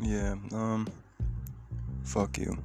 Yeah, um, fuck you.